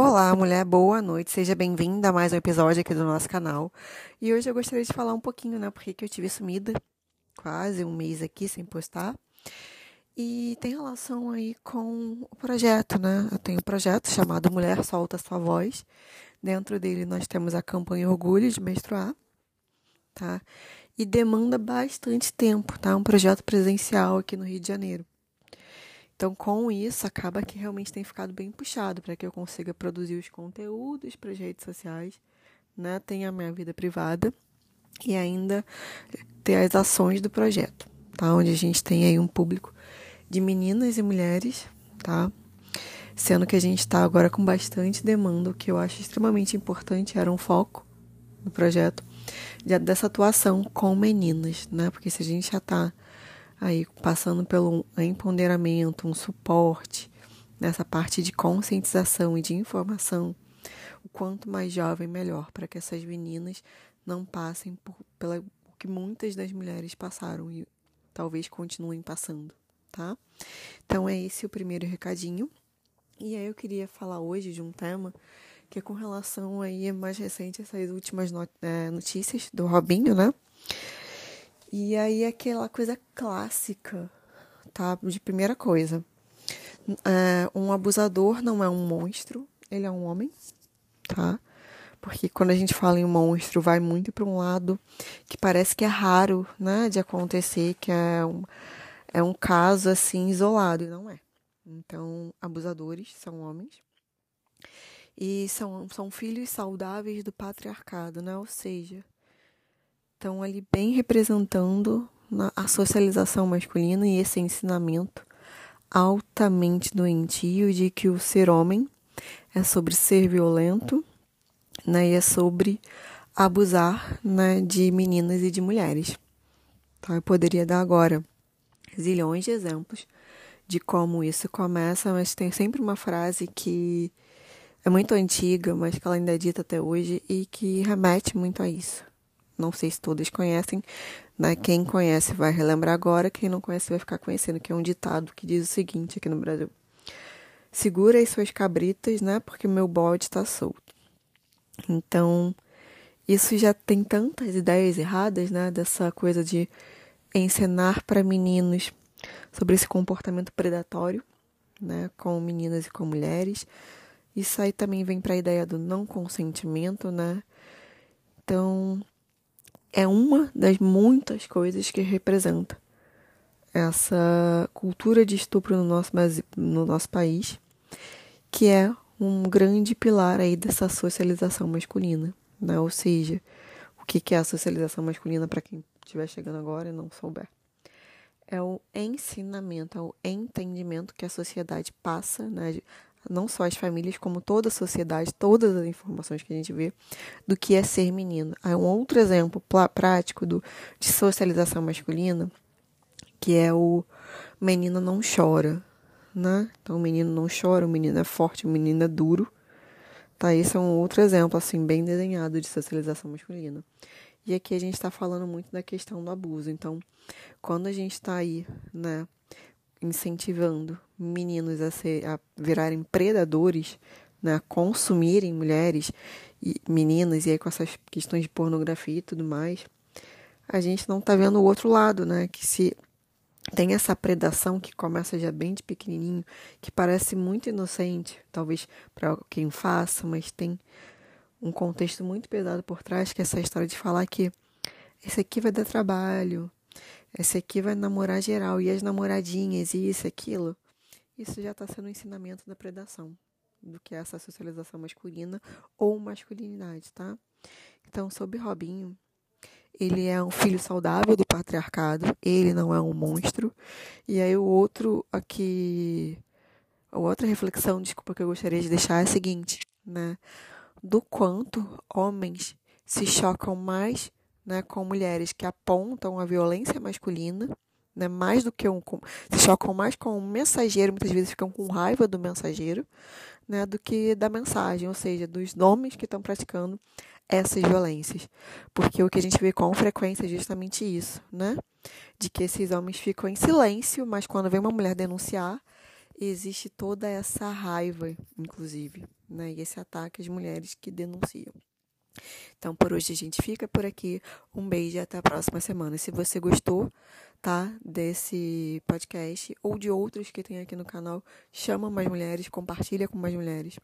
Olá, mulher, boa noite, seja bem-vinda a mais um episódio aqui do nosso canal. E hoje eu gostaria de falar um pouquinho, né, porque eu tive sumida, quase um mês aqui sem postar. E tem relação aí com o projeto, né? Eu tenho um projeto chamado Mulher Solta Sua Voz. Dentro dele nós temos a campanha Orgulho de Menstruar, tá? E demanda bastante tempo, tá? Um projeto presencial aqui no Rio de Janeiro. Então, com isso, acaba que realmente tem ficado bem puxado para que eu consiga produzir os conteúdos para as redes sociais, né? Ter a minha vida privada e ainda ter as ações do projeto, tá? Onde a gente tem aí um público de meninas e mulheres, tá? Sendo que a gente está agora com bastante demanda, o que eu acho extremamente importante, era um foco no projeto de, dessa atuação com meninas, né? Porque se a gente já está aí passando pelo empoderamento, um suporte nessa parte de conscientização e de informação, o quanto mais jovem melhor, para que essas meninas não passem por pela o que muitas das mulheres passaram e talvez continuem passando, tá? Então é esse o primeiro recadinho. E aí eu queria falar hoje de um tema que é com relação aí mais recente essas últimas é, notícias do Robinho, né? E aí aquela coisa clássica, tá? De primeira coisa. É, um abusador não é um monstro, ele é um homem, tá? Porque quando a gente fala em monstro, vai muito para um lado que parece que é raro, né, de acontecer, que é um, é um caso assim isolado, e não é. Então, abusadores são homens e são, são filhos saudáveis do patriarcado, né? Ou seja, estão ali bem representando a socialização masculina e esse ensinamento altamente doentio de que o ser homem é sobre ser violento, né, e é sobre abusar, né, de meninas e de mulheres. Tá? Eu poderia dar agora zilhões de exemplos de como isso começa, mas tem sempre uma frase que é muito antiga, mas que ela ainda é dita até hoje e que remete muito a isso não sei se todos conhecem, né? Quem conhece vai relembrar agora, quem não conhece vai ficar conhecendo, que é um ditado que diz o seguinte aqui no Brasil. Segura as suas cabritas, né? Porque meu bode está solto. Então, isso já tem tantas ideias erradas, né? Dessa coisa de ensinar para meninos sobre esse comportamento predatório, né? Com meninas e com mulheres. Isso aí também vem para a ideia do não consentimento, né? Então, é uma das muitas coisas que representa essa cultura de estupro no nosso, no nosso país, que é um grande pilar aí dessa socialização masculina, né? Ou seja, o que é a socialização masculina para quem estiver chegando agora e não souber? É o ensinamento, é o entendimento que a sociedade passa, né? Não só as famílias, como toda a sociedade, todas as informações que a gente vê do que é ser menino. Há um outro exemplo prático do, de socialização masculina, que é o menino não chora, né? Então, o menino não chora, o menino é forte, o menino é duro. Tá, esse é um outro exemplo, assim, bem desenhado de socialização masculina. E aqui a gente está falando muito da questão do abuso. Então, quando a gente está aí, né, incentivando meninos a, ser, a virarem predadores, né, a consumirem mulheres e meninas, e aí com essas questões de pornografia e tudo mais, a gente não está vendo o outro lado, né? Que se tem essa predação que começa já bem de pequenininho, que parece muito inocente, talvez para quem faça, mas tem um contexto muito pesado por trás, que é essa história de falar que esse aqui vai dar trabalho, esse aqui vai namorar geral, e as namoradinhas, e isso, aquilo. Isso já está sendo um ensinamento da predação, do que é essa socialização masculina ou masculinidade, tá? Então, sobre Robinho, ele é um filho saudável do patriarcado, ele não é um monstro. E aí o outro aqui, a outra reflexão, desculpa que eu gostaria de deixar é a seguinte, né? Do quanto homens se chocam mais né, com mulheres que apontam a violência masculina, né, mais do que um. se chocam mais com um mensageiro, muitas vezes ficam com raiva do mensageiro, né, do que da mensagem, ou seja, dos homens que estão praticando essas violências. Porque o que a gente vê com frequência é justamente isso, né? De que esses homens ficam em silêncio, mas quando vem uma mulher denunciar, existe toda essa raiva, inclusive, né? E esse ataque às mulheres que denunciam. Então, por hoje a gente fica por aqui. Um beijo e até a próxima semana. Se você gostou, tá, desse podcast ou de outros que tem aqui no canal, chama mais mulheres, compartilha com mais mulheres.